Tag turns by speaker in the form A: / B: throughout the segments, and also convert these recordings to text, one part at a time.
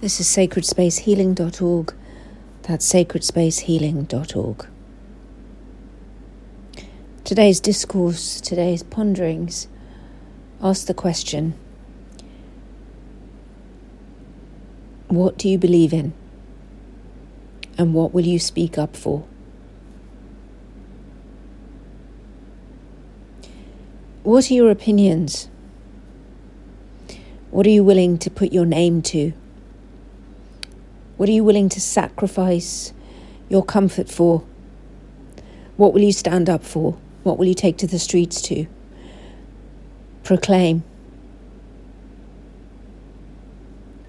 A: This is sacredspacehealing.org. That's sacredspacehealing.org. Today's discourse, today's ponderings ask the question What do you believe in? And what will you speak up for? What are your opinions? What are you willing to put your name to? What are you willing to sacrifice your comfort for? What will you stand up for? What will you take to the streets to? Proclaim.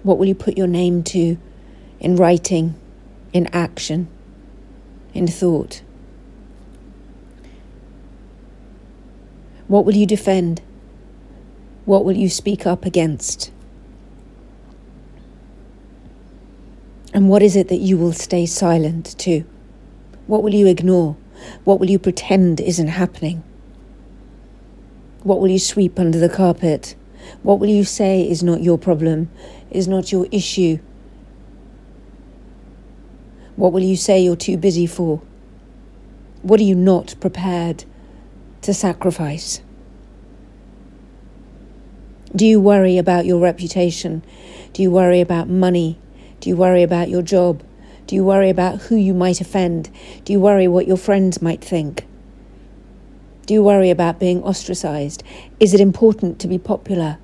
A: What will you put your name to in writing, in action, in thought? What will you defend? What will you speak up against? And what is it that you will stay silent to? What will you ignore? What will you pretend isn't happening? What will you sweep under the carpet? What will you say is not your problem, is not your issue? What will you say you're too busy for? What are you not prepared to sacrifice? Do you worry about your reputation? Do you worry about money? Do you worry about your job? Do you worry about who you might offend? Do you worry what your friends might think? Do you worry about being ostracized? Is it important to be popular?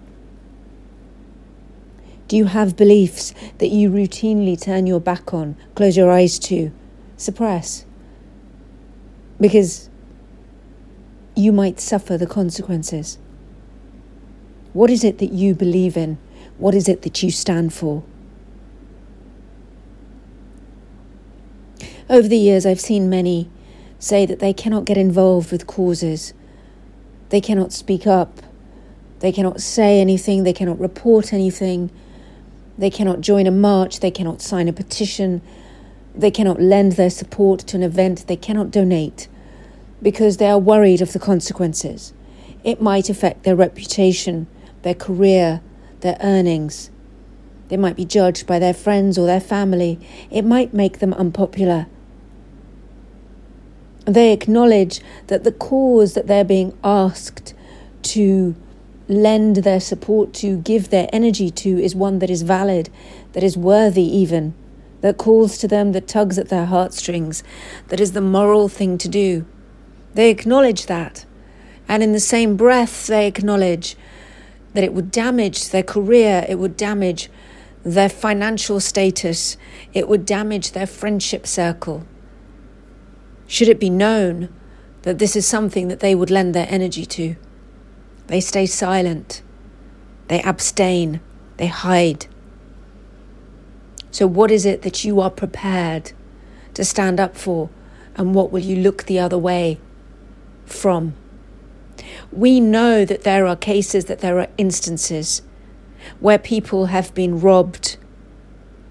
A: Do you have beliefs that you routinely turn your back on, close your eyes to, suppress? Because you might suffer the consequences. What is it that you believe in? What is it that you stand for? Over the years, I've seen many say that they cannot get involved with causes. They cannot speak up. They cannot say anything. They cannot report anything. They cannot join a march. They cannot sign a petition. They cannot lend their support to an event. They cannot donate because they are worried of the consequences. It might affect their reputation, their career, their earnings. They might be judged by their friends or their family. It might make them unpopular. They acknowledge that the cause that they're being asked to lend their support to, give their energy to, is one that is valid, that is worthy even, that calls to them, that tugs at their heartstrings, that is the moral thing to do. They acknowledge that. And in the same breath, they acknowledge that it would damage their career, it would damage their financial status, it would damage their friendship circle. Should it be known that this is something that they would lend their energy to, they stay silent, they abstain, they hide. So, what is it that you are prepared to stand up for, and what will you look the other way from? We know that there are cases, that there are instances where people have been robbed,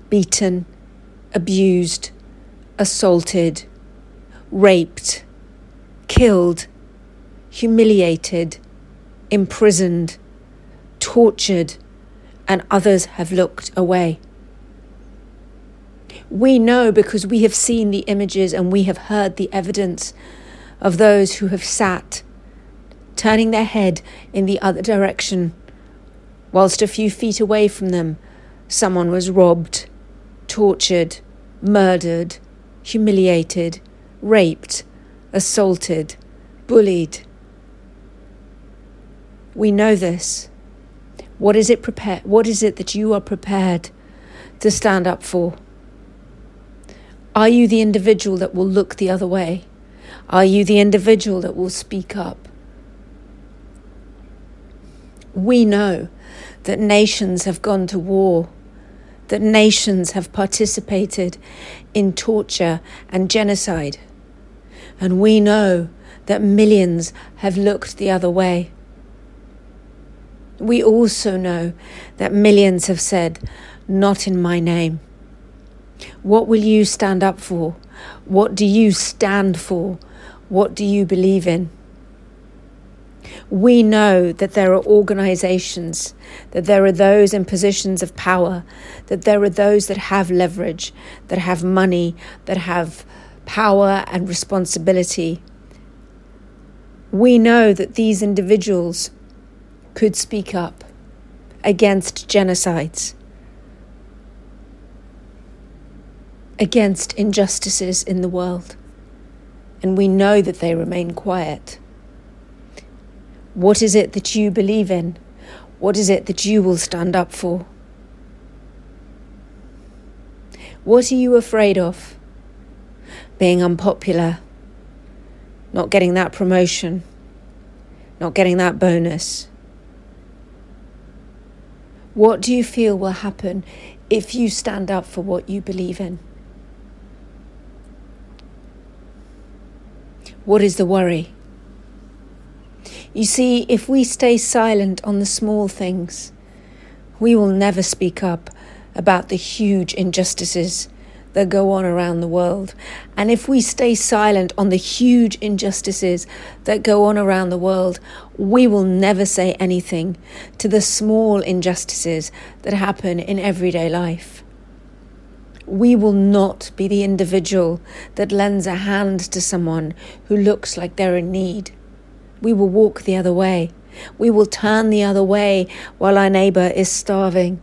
A: beaten, abused, assaulted, raped, killed, humiliated, imprisoned, tortured, and others have looked away. We know because we have seen the images and we have heard the evidence of those who have sat, turning their head in the other direction, whilst a few feet away from them, someone was robbed, tortured, murdered, humiliated, raped, assaulted, bullied. We know this. What is it prepare what is it that you are prepared to stand up for? Are you the individual that will look the other way? Are you the individual that will speak up? We know that nations have gone to war that nations have participated in torture and genocide. And we know that millions have looked the other way. We also know that millions have said, Not in my name. What will you stand up for? What do you stand for? What do you believe in? We know that there are organizations, that there are those in positions of power, that there are those that have leverage, that have money, that have power and responsibility. We know that these individuals could speak up against genocides, against injustices in the world, and we know that they remain quiet. What is it that you believe in? What is it that you will stand up for? What are you afraid of? Being unpopular, not getting that promotion, not getting that bonus. What do you feel will happen if you stand up for what you believe in? What is the worry? You see, if we stay silent on the small things, we will never speak up about the huge injustices that go on around the world. And if we stay silent on the huge injustices that go on around the world, we will never say anything to the small injustices that happen in everyday life. We will not be the individual that lends a hand to someone who looks like they're in need. We will walk the other way. We will turn the other way while our neighbour is starving,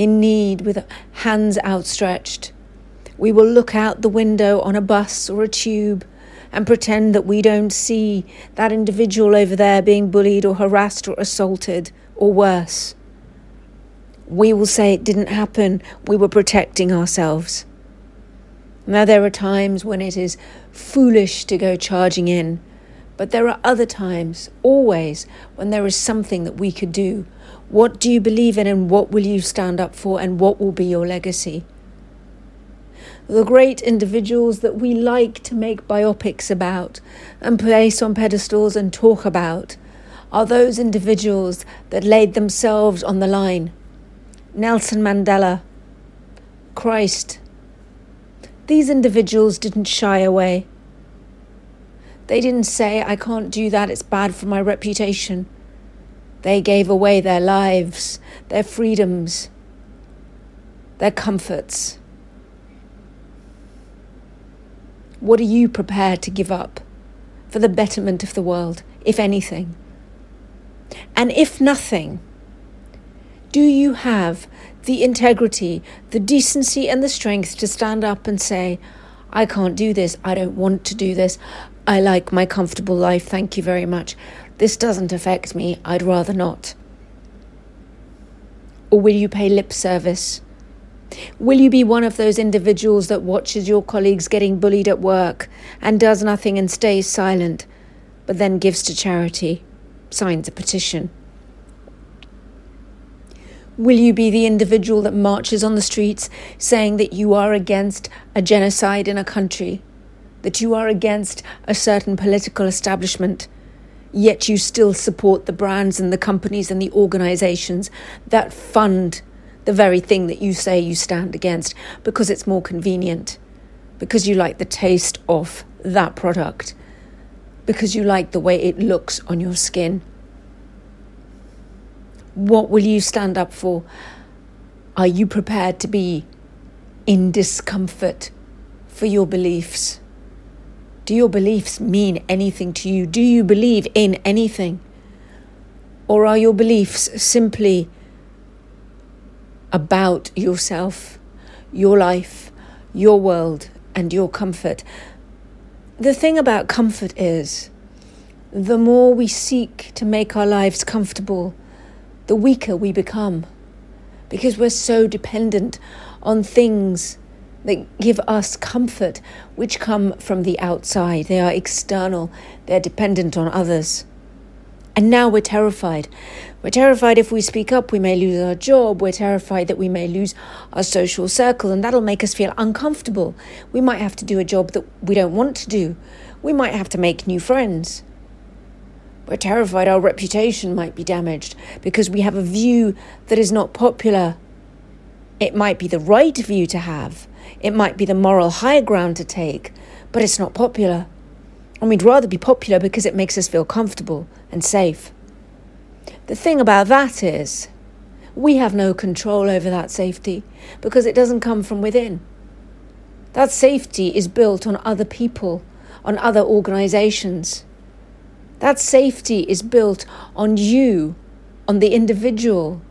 A: in need, with hands outstretched. We will look out the window on a bus or a tube and pretend that we don't see that individual over there being bullied or harassed or assaulted or worse. We will say it didn't happen, we were protecting ourselves. Now, there are times when it is foolish to go charging in but there are other times, always, when there is something that we could do. What do you believe in and what will you stand up for and what will be your legacy? The great individuals that we like to make biopics about and place on pedestals and talk about are those individuals that laid themselves on the line. Nelson Mandela, Christ. These individuals didn't shy away. They didn't say, I can't do that, it's bad for my reputation. They gave away their lives, their freedoms, their comforts. What are you prepared to give up for the betterment of the world, if anything? And if nothing, do you have the integrity, the decency, and the strength to stand up and say, I can't do this. I don't want to do this. I like my comfortable life. Thank you very much. This doesn't affect me. I'd rather not. Or will you pay lip service? Will you be one of those individuals that watches your colleagues getting bullied at work and does nothing and stays silent, but then gives to charity, signs a petition? Will you be the individual that marches on the streets saying that you are against a genocide in a country, that you are against a certain political establishment, yet you still support the brands and the companies and the organizations that fund the very thing that you say you stand against because it's more convenient, because you like the taste of that product, because you like the way it looks on your skin? What will you stand up for? Are you prepared to be in discomfort for your beliefs? Do your beliefs mean anything to you? Do you believe in anything? Or are your beliefs simply about yourself, your life, your world, and your comfort? The thing about comfort is the more we seek to make our lives comfortable, the weaker we become because we're so dependent on things that give us comfort, which come from the outside. They are external, they're dependent on others. And now we're terrified. We're terrified if we speak up, we may lose our job. We're terrified that we may lose our social circle, and that'll make us feel uncomfortable. We might have to do a job that we don't want to do. We might have to make new friends. We're terrified our reputation might be damaged because we have a view that is not popular. It might be the right view to have, it might be the moral high ground to take, but it's not popular. And we'd rather be popular because it makes us feel comfortable and safe. The thing about that is, we have no control over that safety because it doesn't come from within. That safety is built on other people, on other organizations. That safety is built on you, on the individual,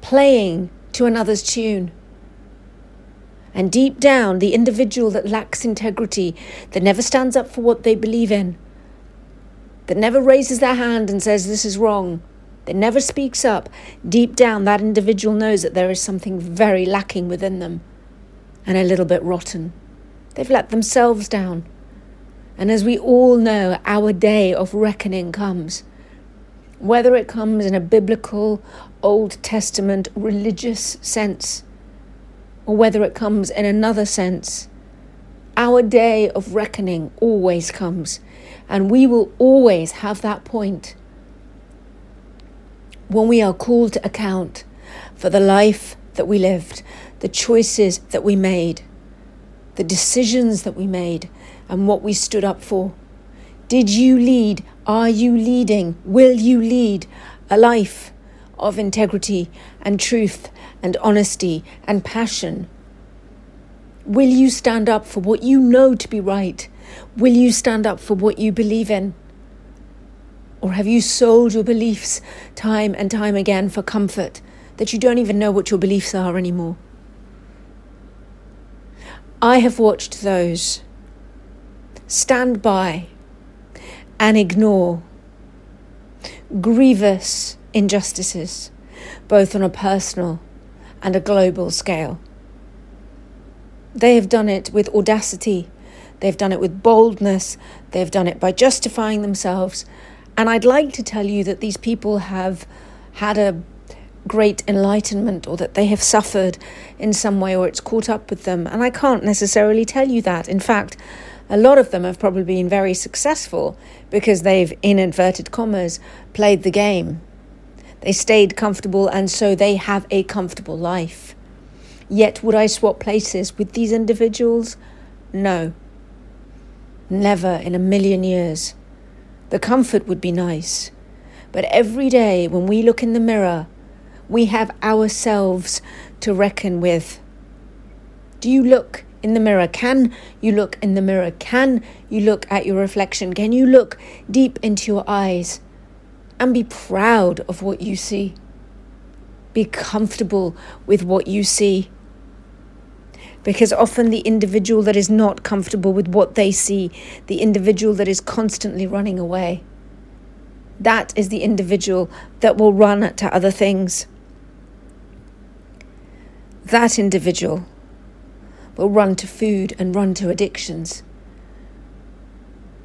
A: playing to another's tune. And deep down, the individual that lacks integrity, that never stands up for what they believe in, that never raises their hand and says, This is wrong, that never speaks up, deep down, that individual knows that there is something very lacking within them and a little bit rotten. They've let themselves down. And as we all know, our day of reckoning comes. Whether it comes in a biblical, Old Testament religious sense, or whether it comes in another sense, our day of reckoning always comes. And we will always have that point when we are called to account for the life that we lived, the choices that we made, the decisions that we made, and what we stood up for. Did you lead? Are you leading? Will you lead a life of integrity and truth and honesty and passion? Will you stand up for what you know to be right? Will you stand up for what you believe in? Or have you sold your beliefs time and time again for comfort that you don't even know what your beliefs are anymore? I have watched those stand by and ignore grievous injustices, both on a personal and a global scale. They have done it with audacity, they've done it with boldness, they've done it by justifying themselves. And I'd like to tell you that these people have had a great enlightenment or that they have suffered in some way or it's caught up with them. And I can't necessarily tell you that. In fact, a lot of them have probably been very successful because they've, in inverted commas, played the game. They stayed comfortable and so they have a comfortable life. Yet, would I swap places with these individuals? No. Never in a million years. The comfort would be nice. But every day when we look in the mirror we have ourselves to reckon with. Do you look in the mirror? Can you look in the mirror? Can you look at your reflection? Can you look deep into your eyes and be proud of what you see? Be comfortable with what you see. Because often the individual that is not comfortable with what they see, the individual that is constantly running away, that is the individual that will run to other things that individual will run to food and run to addictions.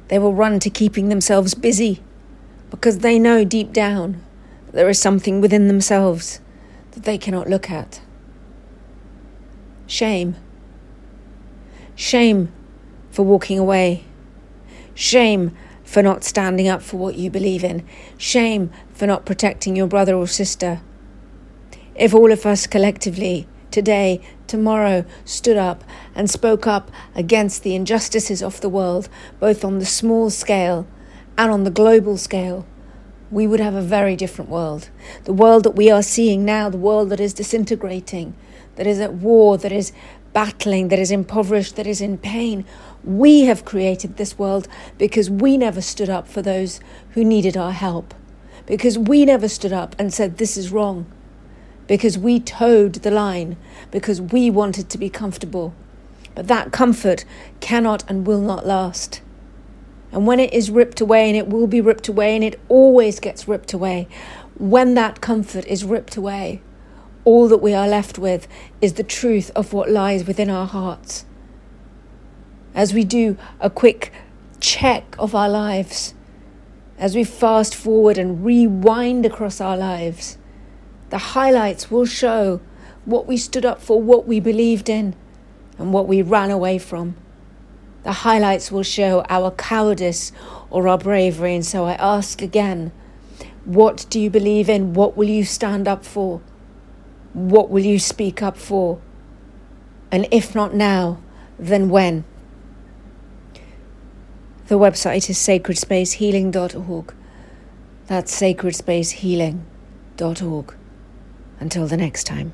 A: They will run to keeping themselves busy because they know deep down there is something within themselves that they cannot look at. Shame. Shame for walking away. Shame for not standing up for what you believe in. Shame for not protecting your brother or sister. If all of us collectively today, tomorrow, stood up and spoke up against the injustices of the world, both on the small scale and on the global scale, we would have a very different world. The world that we are seeing now, the world that is disintegrating, that is at war, that is battling, that is impoverished, that is in pain. We have created this world because we never stood up for those who needed our help, because we never stood up and said, This is wrong because we toed the line, because we wanted to be comfortable. But that comfort cannot and will not last. And when it is ripped away, and it will be ripped away, and it always gets ripped away, when that comfort is ripped away, all that we are left with is the truth of what lies within our hearts. As we do a quick check of our lives, as we fast forward and rewind across our lives, the highlights will show what we stood up for, what we believed in, and what we ran away from. The highlights will show our cowardice or our bravery. And so I ask again what do you believe in? What will you stand up for? What will you speak up for? And if not now, then when? The website is sacredspacehealing.org. That's sacredspacehealing.org. Until the next time.